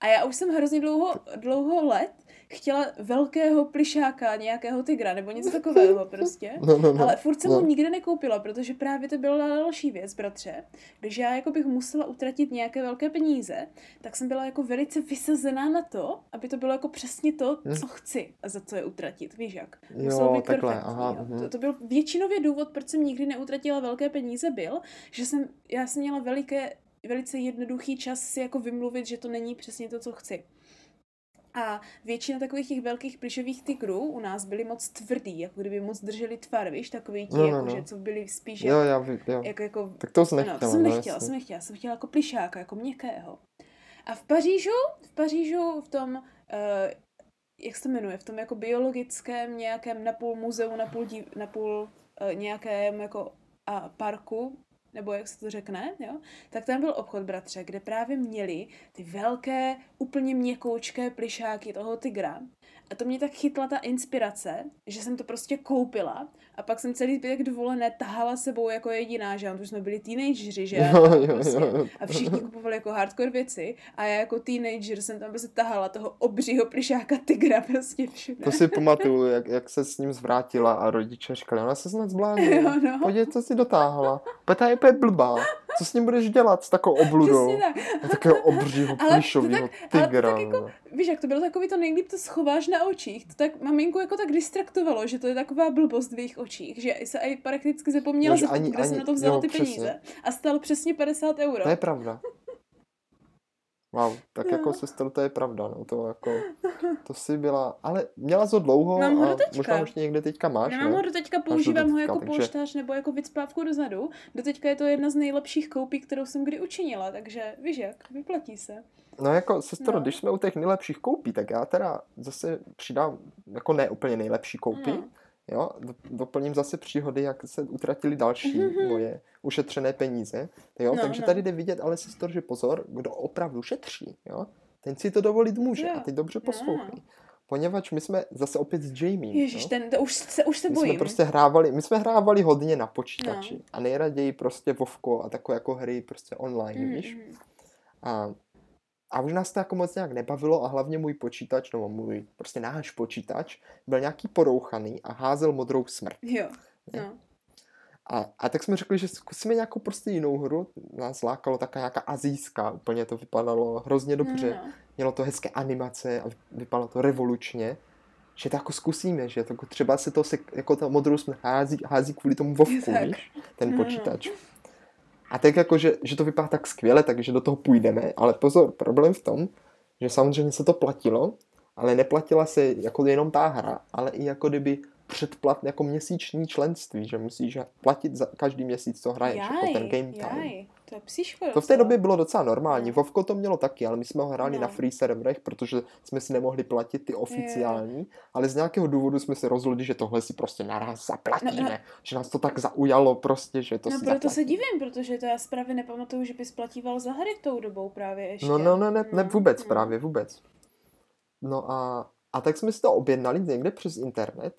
A já už jsem hrozně dlouho, dlouho let chtěla velkého plišáka, nějakého tygra, nebo něco takového prostě. No, no, no. Ale furt jsem no. ho nikde nekoupila, protože právě to byla další věc, bratře. Když já jako bych musela utratit nějaké velké peníze, tak jsem byla jako velice vysazená na to, aby to bylo jako přesně to, Hm. co chci a za co je utratit. Víš jak? Jo, Muselo být takhle, perfektní. aha, jo. mhm. To, to byl většinově důvod, proč jsem nikdy neutratila velké peníze, byl, že jsem, já jsem měla veliké, velice jednoduchý čas si jako vymluvit, že to není přesně to, co chci. A většina takových těch velkých plišových tygrů u nás byly moc tvrdý, jako kdyby moc drželi tvar, víš, takový ti, No, no, jako, no. že co byli spíš Jo, jak, já jo. jako, jako Tak to jsem ano, nechtěla, to jsem no, nechtěla, jsem nechtěla, jsem chtěla jako plišáka, jako měkkého. A v Pařížu, v Pařížu v tom, uh, jak se to jmenuje, v tom jako biologickém nějakém napůl muzeu, napůl, div, napůl uh, nějakém jako a parku, nebo jak se to řekne, jo, tak tam byl obchod, bratře, kde právě měli ty velké, úplně měkoučké plišáky toho tygra. A to mě tak chytla ta inspirace, že jsem to prostě koupila a pak jsem celý zbytek dovolené tahala sebou jako jediná, že protože jsme byli teenageři, že? Jo, jo, prostě. jo. A všichni kupovali jako hardcore věci a já jako teenager jsem tam prostě tahala toho obřího plišáka tygra prostě všude. To si pamatuju, jak, jak se s ním zvrátila a rodiče říkali, ona se snad zbláznila. Jo, no. Podívej, co si dotáhla. Peta je úplně blbá. Co s ním budeš dělat s takovou obludou? Tak. Takového obřího Ale to plišového tak- ale to tygra. tak jako- no. Víš, jak to bylo takový to nejlíp to schováš na očích. To tak maminku jako tak distraktovalo, že to je taková blbost v jejich očích, že se aj prakticky zapomněla No, že ani- kde ani- na to vzala jo, ty přesně. peníze. A stalo přesně 50 euro. To je pravda. Wow, tak No. jako sestro, to je pravda, no, to jako, to si byla, ale měla to dlouho Mám ho a doteďka. možná už někde teďka máš, Nemám ne? ho doteďka, používám ho doteďka, jako takže- polštář nebo jako vycpávku dozadu. Doteďka je to jedna z nejlepších koupí, kterou jsem kdy učinila, takže víš jak, vyplatí se. No jako sestro, No. když jsme u těch nejlepších koupí, tak já teda zase přidám, jako ne úplně nejlepší koupy, No. Jo, do- doplním zase příhody, jak se utratili další moje ušetřené peníze, jo, No, takže no. tady jde vidět, ale sestro, že pozor, kdo opravdu šetří, jo, ten si to dovolit může Jo. a teď dobře No. poslouchej. Poněvadž my jsme zase opět s Jamie, Ježíš, jo? ten, to už se, už se My bojím. jsme prostě hrávali, my jsme hrávali hodně na počítači No. a nejraději prostě Vovko a takové jako hry prostě online, Mm, víš? mm. A, a už nás to jako moc nějak nebavilo a hlavně můj počítač, nebo můj, prostě náš počítač, byl nějaký porouchaný a házel modrou smrt. Jo, Ne? no. A, a tak jsme řekli, že zkusíme nějakou prostě jinou hru, nás lákalo taková nějaká azijská, úplně to vypadalo hrozně dobře, No, no. mělo to hezké animace a vypadalo to revolučně, že to jako zkusíme, že to jako třeba se to se, jako ta modrou smrt hází, hází kvůli tomu Vovku, víš, ten No, no. A tak jako, že, že to vypadá tak skvěle, takže do toho půjdeme, ale pozor, problém v tom, že samozřejmě se to platilo, ale neplatila se jako jenom ta hra, ale i jako kdyby předplat jako měsíční členství, že musíš platit za každý měsíc, co hraješ, jako ten game time. jaj, to je psíško To v té době bylo docela normální. No. Vovko to mělo taky, ale my jsme ho hráli No. na free serverech, protože jsme si nemohli platit ty oficiální, ale z nějakého důvodu jsme se rozhodli, že tohle si prostě naraz zaplatíme. No, no. Že nás to tak zaujalo prostě, že to no si proto se zaplatíme. divím, protože to já si právě nepamatuju, že bys platíval za hry tou dobou právě ještě. No, no, no, ne, ne No, vůbec no. právě, vůbec. No a, a tak jsme si to objednali někde přes internet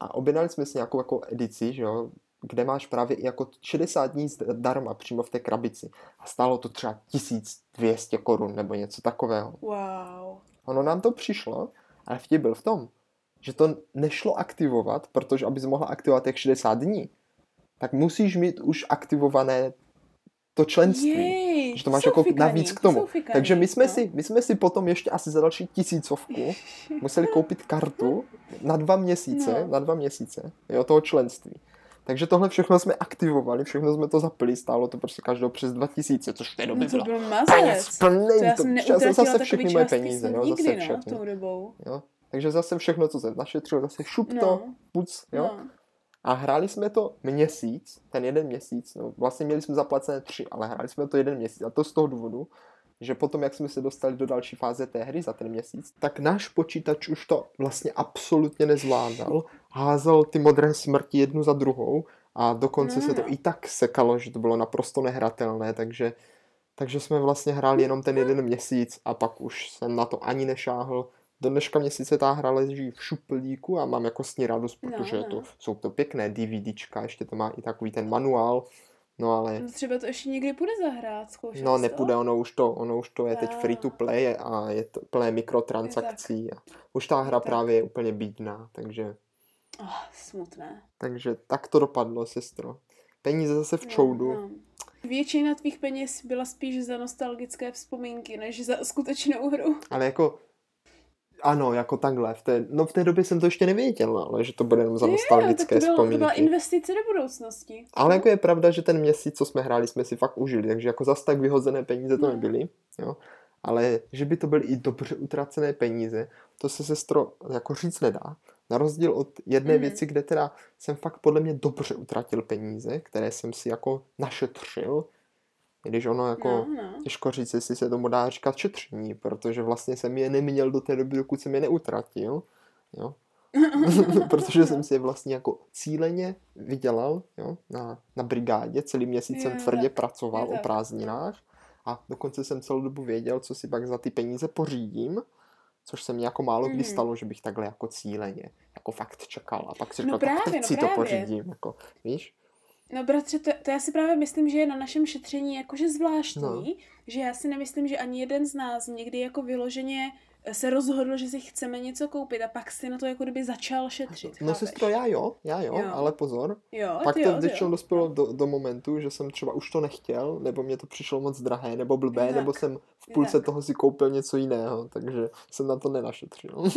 a objednali jsme si nějakou jako edici, že jo, kde máš právě i jako 60 dní zdarma přímo v té krabici. A stálo to třeba 1200 korun nebo něco takového. Wow. Ono nám to přišlo, ale vtip byl v tom, že to nešlo aktivovat, protože abys mohla aktivovat těch 60 dní, tak musíš mít už aktivované to členství. Jej, že to máš jako fikaní, navíc k to tomu. jsou fikaní, Takže my jsme, no. si, my jsme si potom ještě asi za další tisícovku museli koupit kartu na dva měsíce, No. na dva měsíce, jo, toho členství. Takže tohle všechno jsme aktivovali, všechno jsme to zapili, stálo to prostě každého přes 2000, což v té době No to bylo byl peněz plný, To já to, jsem já jsem neutratila zase všechny moje peníze, jo, nikdy, zase no, všechny. tou dobou. Jo. Takže zase všechno, co jsem našetřil, zase šup to, No, puc, jo. no. A hráli jsme to měsíc, ten jeden měsíc, no, vlastně měli jsme zaplacené tři, ale hráli jsme to jeden měsíc a to z toho důvodu, že potom, jak jsme se dostali do další fáze té hry za ten měsíc, tak náš počítač už to vlastně absolutně nezvládal, házel ty modré smrti jednu za druhou a dokonce No, se no. to i tak sekalo, že to bylo naprosto nehratelné, takže, takže jsme vlastně hráli jenom ten jeden měsíc a pak už jsem na to ani nešáhl. Do dneška měsíce ta hra leží v šuplíku a mám jako s ní radost, No, protože no. To, jsou to pěkné DVDčka, ještě to má i takový ten manuál, no ale No třeba to ještě někdy půjde zahrát, zkoušel no nepůjde, ono už to, ono už to je teď free to play a je to plné mikrotransakcí a už ta hra právě je úplně bídná, takže, Oh, smutné. takže tak to dopadlo, sestro. Peníze zase v No, čoudu. no. Většina tvých peněz byla spíš za nostalgické vzpomínky, než za skutečnou hru. Ale jako, ano, jako takhle. V té, no v té době jsem to ještě nevěděl, ale že to bude jenom za nostalgické tak to, bylo, to byla vzpomínky. investice do budoucnosti. Ale jako je pravda, že ten měsíc, co jsme hráli, jsme si fakt užili, takže jako zas tak vyhozené peníze to No. nebyly, jo. Ale že by to byly i dobře utracené peníze, to se sestro jako říct nedá. Na rozdíl od jedné Mhm. věci, kde teda jsem fakt podle mě dobře utratil peníze, které jsem si jako našetřil, i když ono jako No, no. těžko říct, jestli se tomu dá říkat šetření, protože vlastně jsem je neměl do té doby, dokud jsem je neutratil, jo. protože jsem si je vlastně jako cíleně vydělal, jo, na, na brigádě, celý měsíc jsem tvrdě tak, pracoval o prázdninách a dokonce jsem celou dobu věděl, co si pak za ty peníze pořídím, což se mi jako málo kdy Mhm. stalo, že bych takhle jako cíleně, jako fakt čekal a pak si No říkal, tak právě, teď no si to pořídím, jako, víš? No bratře, to, to já si právě myslím, že je na našem šetření jakože zvláštní, No. že já si nemyslím, že ani jeden z nás někdy jako vyloženě se rozhodl, že si chceme něco koupit a pak si na to jako kdyby začal šetřit. No chápeš? sestro, já jo, já jo, Jo. ale pozor, Jo, pak to většinou dospělo do, do momentu, že jsem třeba už to nechtěl, nebo mě to přišlo moc drahé, nebo blbé, Tak, nebo jsem v půlce tak. toho si koupil něco jiného, takže jsem na to nenašetřil.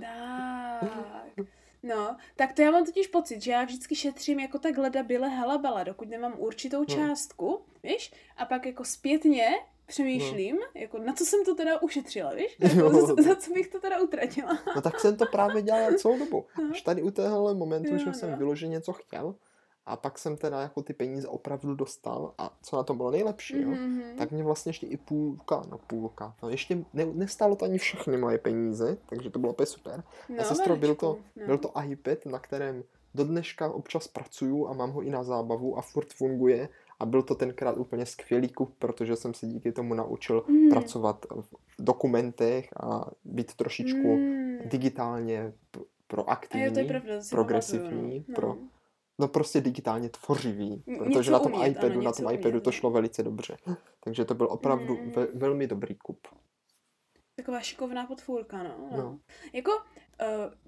Tak. No, tak to já mám totiž pocit, že já vždycky šetřím jako tak leda byle halabala, dokud nemám určitou částku, víš? A pak jako zpětně přemýšlím, jako na co jsem to teda ušetřila, víš? Jako Jo. za, za co bych to teda utratila. No tak jsem to právě dělal celou dobu. No. Až tady u tohohle momentu, Jo, že jsem no. vyloženě něco chtěl a pak jsem teda jako ty peníze opravdu dostal a co na tom bylo nejlepší, jo, Mhm. tak mě vlastně ještě i půlka, no půlka, no ještě ne, nestálo to ani všechny moje peníze, takže to bylo úplně super. no, a sestro, byl to, no. byl to iPad, na kterém do dneška občas pracuju a mám ho i na zábavu a furt funguje a byl to tenkrát úplně skvělý kup, protože jsem se díky tomu naučil Mm. pracovat v dokumentech a být trošičku Mm. digitálně A proaktivní, jo, to je pravda, to si progresivní, pamatuju, pro, no. no prostě digitálně tvořivý, protože něco na tom umět, iPadu, ano, na tom něco iPadu umět, to no. šlo velice dobře. Takže to byl opravdu Mm. ve, velmi dobrý kup. Taková šikovná podfůrka, no. no. No. Jako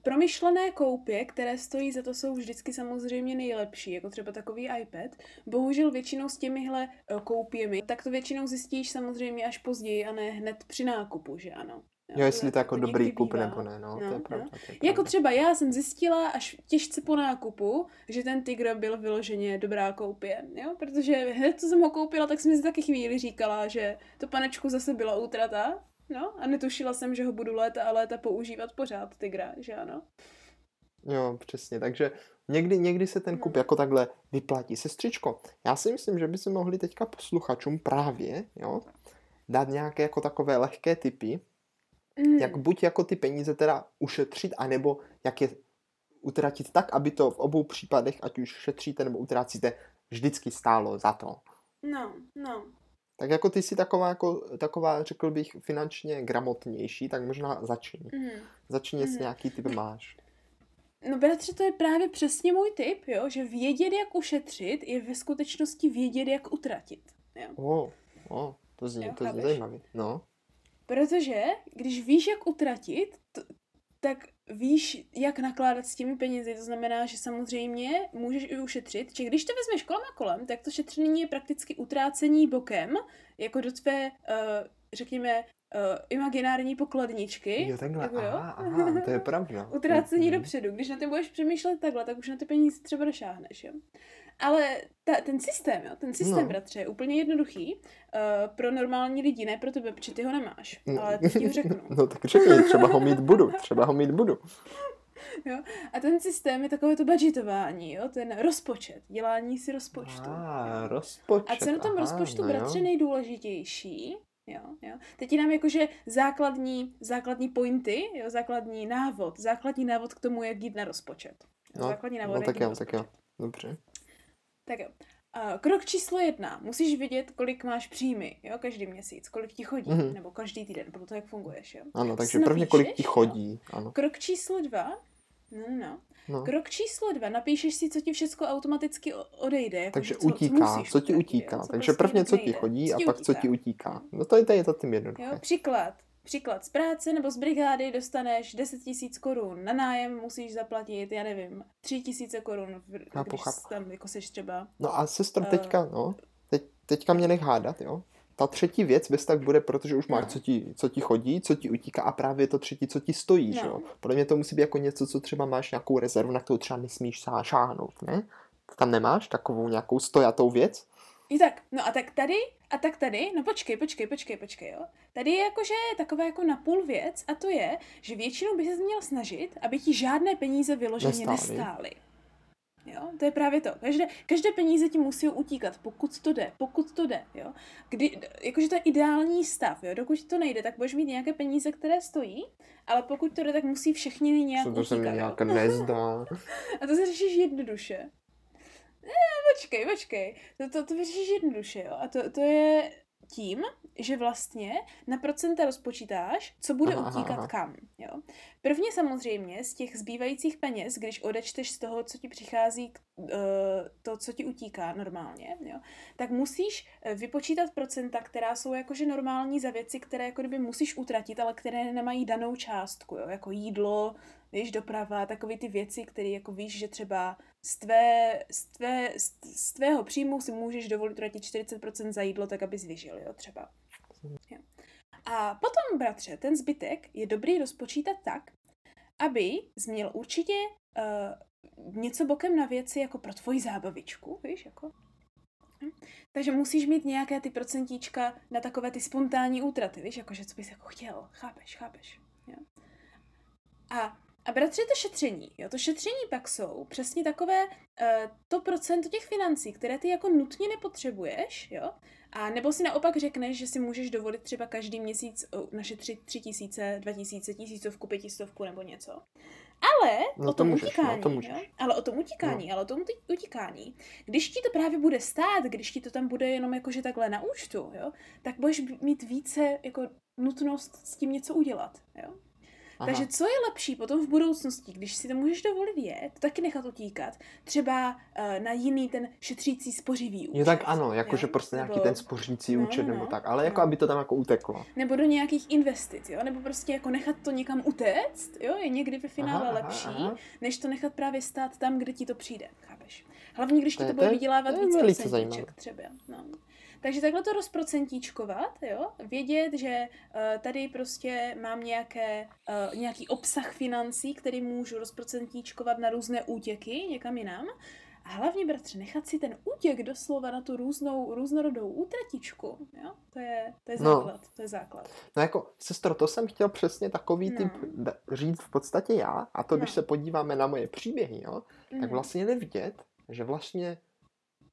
promyšlené koupě, které stojí za to, jsou vždycky samozřejmě nejlepší, jako třeba takový iPad. Bohužel většinou s těmihle uh, koupěmi, tak to většinou zjistíš samozřejmě až později a ne hned při nákupu, že ano. Jo, jestli to je jako někdy dobrý kup bývá. nebo ne, no, to je No, pravda. no. To je Jako pravda. třeba já jsem zjistila až těžce po nákupu, že ten tygr byl vyloženě dobrá koupě, jo? Protože hned, co jsem ho koupila, tak jsem si taky chvíli říkala, že to panečku zase byla útrata, no? A netušila jsem, že ho budu léta a léta používat pořád, tygra, že ano? Jo, přesně, takže někdy, někdy se ten kup No. jako takhle vyplatí. Sestřičko, já si myslím, že by si mohli teďka posluchačům právě, jo, dát nějaké jako takové lehké typy, Mm. jak buď jako ty peníze teda ušetřit, anebo jak je utratit tak, aby to v obou případech, ať už šetříte nebo utrácíte, vždycky stálo za to. No, no. Tak jako ty jsi taková, jako, taková, řekl bych, finančně gramotnější, tak možná začni. Mm. Začni, jestli Mhm. nějaký typ máš. No bratře, to je právě přesně můj tip, jo? Že vědět, jak ušetřit, je ve skutečnosti vědět, jak utratit, jo? O, o, to zní, Jo, to zní chápeš? zajímavě. No. Protože když víš, jak utratit, t- tak víš, jak nakládat s těmi penězi. To znamená, že samozřejmě můžeš i ušetřit, že když to vezmeš kolem a kolem, tak to šetření je prakticky utrácení bokem, jako do tvé, uh, řekněme, uh, imaginární pokladničky. Jo, takhle, jako jo. aha, aha, to je pravda. Utrácení Mhm. dopředu. Když na to budeš přemýšlet takhle, tak už na ty peníze třeba došáhneš, jo. Ale ta, ten systém, jo, ten systém, No. bratře, je úplně jednoduchý. Uh, pro normální lidi, ne pro tebe, protože ty ho nemáš. No. Ale teď ti ho řeknu. No tak řekni, třeba ho mít budu, třeba ho mít budu. Jo? A ten systém je takové to budgetování, jo? ten rozpočet, dělání si rozpočtu. A, rozpočet. A co na tom aha, rozpočtu, no bratře, jo. nejdůležitější, jo, jo. Teď nám jakože základní, základní pointy, jo, základní návod, základní návod k tomu, jak jít na rozpočet. No, základní návod, no tak jo, tak jo. Dobře. Tak jo. A krok číslo jedna. Musíš vědět, kolik máš příjmy, jo, každý měsíc, kolik ti chodí, Mhm. nebo každý týden, podle toho, jak funguješ, jo. Ano, takže prvně kolik ti chodí. Ano. Krok číslo dva. No, no, no. No. Krok číslo dva, napíšeš si, co ti všechno automaticky odejde. Jako, Takže že co, utíká, co, musíš co ti utíká. jo, co Takže prostě prvně, co ti chodí a ti pak, co ti utíká. utíká. No to je, to je to tím Jo, jednoduché. příklad. Příklad z práce nebo z brigády dostaneš 10 tisíc korun. Na nájem musíš zaplatit, já nevím, 3 tisíce korun, když tam jako seš třeba. No a sestro, Eh. teďka, no, teď, teďka mě nech hádat, jo. Ta třetí věc bez tak bude, protože už máš, No. co ti, co ti chodí, co ti utíká a právě to třetí, co ti stojí, že No. jo. Podle mě to musí být jako něco, co třeba máš nějakou rezervu, na kterou třeba nesmíš sá- šáhnout, ne? Tam nemáš takovou nějakou stojatou věc? I tak, no a tak tady, a tak tady, no počkej, počkej, počkej, počkej, jo. Tady je jakože taková jako napůl věc a to je, že většinou by se měl snažit, aby ti žádné peníze vyloženě Nestály. nestály. Jo, to je právě to. Každé, každé peníze ti musí utíkat, pokud to jde, pokud to jde, jo. Kdy, jakože to je ideální stav, jo. Dokud to nejde, tak budeš mít nějaké peníze, které stojí, ale pokud to jde, tak musí všechny nějak Co to se mi utíkat, nějak nezdá. A to se řešíš jednoduše. Počkej, počkej. To, to, to vyřešíš jednoduše, jo. A to, to je tím, že vlastně na procenta rozpočítáš, co bude Aha, utíkat aha. kam. Jo? Prvně samozřejmě z těch zbývajících peněz, když odečteš z toho, co ti přichází, k- eh, to, co ti utíká normálně, jo? tak musíš eh, vypočítat procenta, která jsou jakože normální za věci, které jako kdyby musíš utratit, ale které nemají danou částku, jo? jako jídlo, víš, doprava, takové ty věci, které jako víš, že třeba z, tvé, z, tvé, z, tvého příjmu si můžeš dovolit utratit 40% za jídlo, tak abys vyžil, jo, třeba. Jo. A potom, bratře, ten zbytek je dobrý rozpočítat tak, aby měl určitě uh, něco bokem na věci jako pro tvoji zábavičku, víš, jako. Hm. Takže musíš mít nějaké ty procentíčka na takové ty spontánní útraty, víš, jakože co bys jako chtěl, chápeš, chápeš. Jo. A, a bratře, to šetření, jo, to šetření pak jsou přesně takové uh, to procento těch financí, které ty jako nutně nepotřebuješ, jo, a nebo si naopak řekneš, že si můžeš dovolit třeba každý měsíc uh, našetřit tři tisíce, dva tisíce, tisícovku, pětistovku nebo něco. Ale No o to tom můžeš, no, utíkání, to můžeš. jo? ale o tom utíkání, ale o tom utíkání. Když ti to právě bude stát, když ti to tam bude jenom jakože takhle na účtu, jo, tak budeš mít více jako nutnost s tím něco udělat, jo. Aha. Takže co je lepší potom v budoucnosti, když si to můžeš dovolit je, to taky nechat utíkat, třeba uh, na jiný ten šetřící spořivý účet. Jo, tak ano, jakože prostě nějaký Nebo- ten spořící No, účet no, nebo no. tak, ale jako No. aby to tam jako uteklo. Nebo do nějakých investic, jo? Nebo prostě jako nechat to někam utéct, jo? Je někdy ve finále Aha, aha, lepší, aha. než to nechat právě stát tam, kde ti to přijde, chápeš? Hlavně, když ti to bude to je- vydělávat to je víc procentíček zajímavé. třeba. No. Takže takhle to rozprocentíčkovat, jo? Vědět, že uh, tady prostě mám nějaké, uh, nějaký obsah financí, který můžu rozprocentíčkovat na různé útěky někam jinam. A hlavně, bratře, nechat si ten útěk doslova na tu různou, různorodou útratičku, jo? To je, to je No. základ, to je základ. No jako, sestro, to jsem chtěl přesně takový No. typ říct v podstatě já, a to když No. se podíváme na moje příběhy, jo, tak Mhm. vlastně nevidět, že vlastně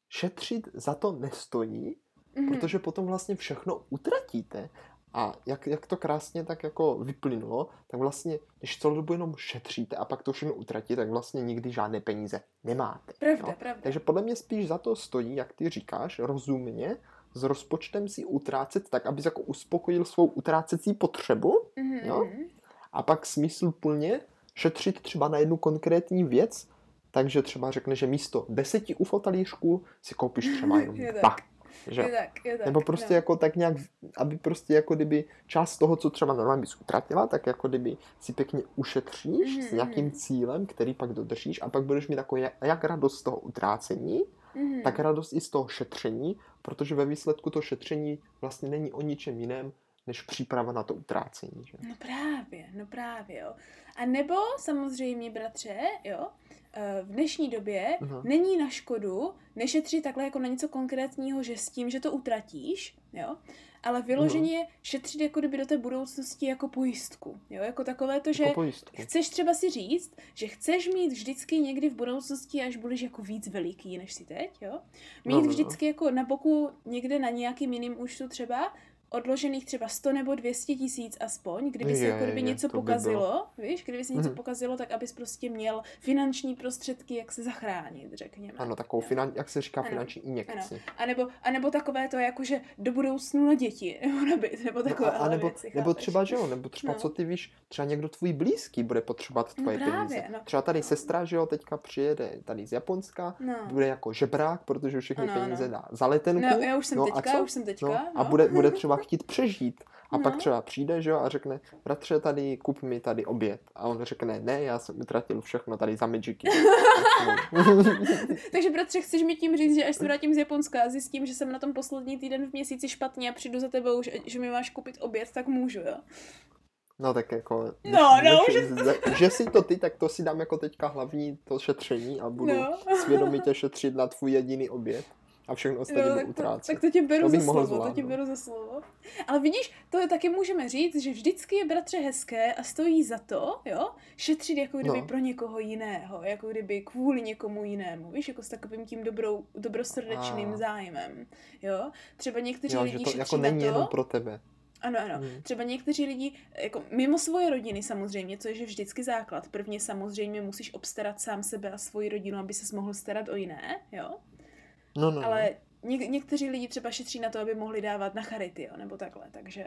šetřit za to nestojí, Mhm. protože potom vlastně všechno utratíte. A jak, jak to krásně tak jako vyplynulo, tak vlastně, když celou dobu jenom šetříte a pak to všechno utratíte, tak vlastně nikdy žádné peníze nemáte. Pravda, jo. pravda. Takže podle mě spíš za to stojí, jak ty říkáš, rozumně, s rozpočtem si utrácet tak, abys jako uspokojil svou utrácecí potřebu Mhm, jo? mhm. a pak smysluplně šetřit třeba na jednu konkrétní věc, takže třeba řekne, že místo deseti UFO talířků si koupíš třeba jenom dva. Že? Je tak, je tak. Nebo prostě no. jako tak nějak, aby prostě jako kdyby část toho, co třeba normálně bys utratila, tak jako kdyby si pěkně ušetříš s Mhm, nějakým mhm. cílem, který pak dodržíš a pak budeš mít jako jak, jak radost z toho utrácení, Mhm. tak radost i z toho šetření, protože ve výsledku to šetření vlastně není o ničem jiném, než příprava na to utrácení. Že? No právě, no právě, jo. A nebo samozřejmě, bratře, jo, v dnešní době Aha. není na škodu nešetřit takhle jako na něco konkrétního, že s tím, že to utratíš, jo, ale vyloženě šetřit jako kdyby do té budoucnosti jako pojistku, jo, jako takové to, že Jako pojistku. chceš třeba si říct, že chceš mít vždycky někdy v budoucnosti, až budeš jako víc veliký, než si teď, jo, mít No, no, no. vždycky jako na boku někde na nějakým jiným účtu třeba odložených třeba 100 nebo 200 tisíc aspoň, kdyby se jako kdyby je, něco to by pokazilo, víš, kdyby se něco Mhm. pokazilo, tak abys prostě měl finanční prostředky, jak se zachránit, řekněme. Ano, takovou, Jo. finan, jak se říká, Ano, finanční injekci. A nebo, a nebo takové to jako, že do budoucnu na děti, nebo na byt, nebo takové No a, a nebo, věci, nebo třeba, že jo, nebo třeba No. co ty víš, třeba někdo tvůj blízký bude potřebovat No tvoje právě, peníze. no. Třeba tady sestra, že jo, teďka přijede tady z Japonska, No. bude jako žebrák, protože všechny Ano, ano. peníze dá za letenku. No, já už jsem no, a teďka, už jsem teďka, No, a no. bude, bude třeba chtít přežít. A pak No. třeba přijde, že jo, a řekne, bratře, tady kup mi tady oběd. A on řekne, ne, já jsem utratil všechno tady za Magicy. Takže bratře, chceš mi tím říct, že až se vrátím z Japonska a zjistím, že jsem na tom poslední týden v měsíci špatně a přijdu za tebou, že, že mi máš koupit oběd, tak můžu, jo? No tak jako, No, no, že, že, že si to ty, tak to si dám jako teďka hlavní to šetření a budu No. svědomitě šetřit na tvůj jediný oběd a všechno ostatní budu tak, to, utrácet. tak to tě beru To za slovo, to tě beru za slovo. Ale vidíš, to je taky můžeme říct, že vždycky je bratře hezké a stojí za to, jo, šetřit jako kdyby No. pro někoho jiného, jako kdyby kvůli někomu jinému, víš, jako s takovým tím dobrou, dobrosrdečným A. zájmem, jo. Třeba někteří jo, lidi že to šetří jako není to, jenom pro tebe. Ano, ano. Mm. Třeba někteří lidi, jako mimo svoje rodiny samozřejmě, což je vždycky základ. Prvně samozřejmě musíš obstarat sám sebe a svoji rodinu, aby se mohl starat o jiné, jo. No, no, no. Ale něk- někteří lidi třeba šetří na to, aby mohli dávat na charity, jo, nebo takhle, takže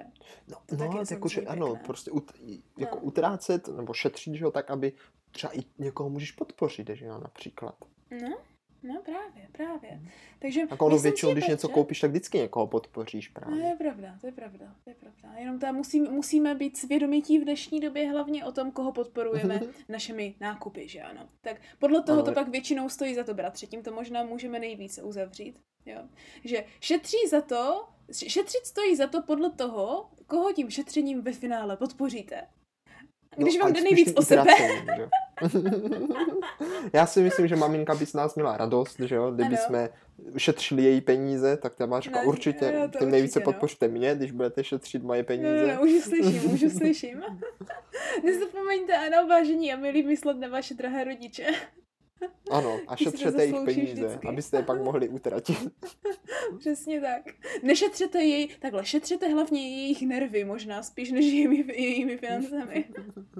No, To taky no je jakože ano, pěkné. prostě ut, jako No. utrácet nebo šetřit, že jo, tak aby třeba i někoho můžeš podpořit, že jo, například. no, no právě, právě. Takže Jako ono většinou, když něco koupíš, tak vždycky někoho podpoříš No právě. je pravda, to je pravda, to je pravda. Jenom ta musí, musíme být svědomití v dnešní době hlavně o tom, koho podporujeme našimi nákupy, že ano. Tak podle toho Ano, to pak většinou stojí za to, bratře, tím to možná můžeme nejvíce uzavřít. Jo. Že šetří za to, šetřit stojí za to podle toho, koho tím šetřením ve finále podpoříte. Když No, vám jde nejvíc o sebe. Já si myslím, že maminka by s nás měla radost, že jo, kdyby Ano. jsme šetřili její peníze, tak ta má říká, No, určitě, to tím nejvíce no. podpořte mě, když budete šetřit moje No, peníze. no, no, už slyším, už slyším. Nezapomeňte, ano, vážení a milí, myslet na vaše drahé rodiče. Ano, a šetřete jejich peníze, vždycky. abyste je pak mohli utratit. Přesně tak. Nešetřete jej, takhle, šetřete hlavně jejich nervy možná, spíš než jejími, jejími financemi.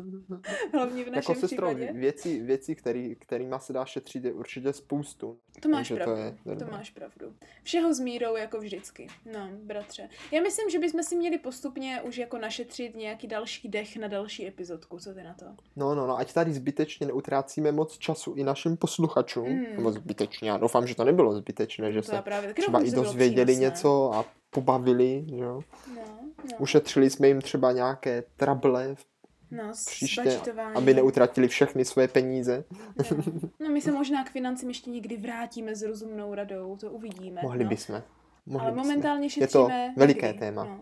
Hlavně v našem jako sestro, případě. věci, věci který, kterýma se dá šetřit, je určitě spoustu. To máš Takže pravdu, to je to, máš pravdu. Všeho s mírou jako vždycky. No, bratře. Já myslím, že bychom si měli postupně už jako našetřit nějaký další dech na další epizodku. Co ty na to? No, no, no, ať tady zbytečně neutrácíme moc času i našim posluchačům. Mm. Nebo zbytečně, já doufám, že to nebylo zbytečné, že To se právě třeba i dozvěděli něco a pobavili, že jo. No, no, Ušetřili jsme jim třeba nějaké trable v no, příště, aby neutratili všechny svoje peníze. No. no, my se možná k financím ještě někdy vrátíme s rozumnou radou, to uvidíme. Mohli no. bychom. Mohli Ale bychom. momentálně Je šetříme to veliké někdy, téma. No.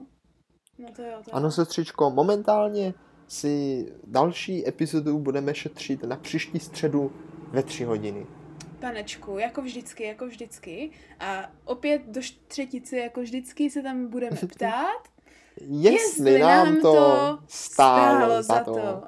no to jo, to. Ano, sestřičko, momentálně si další epizodu budeme šetřit na příští středu ve tři hodiny. Panečku, jako vždycky, jako vždycky. A opět do třetice, jako vždycky, se tam budeme ptát, Jestli, nám to stálo za to.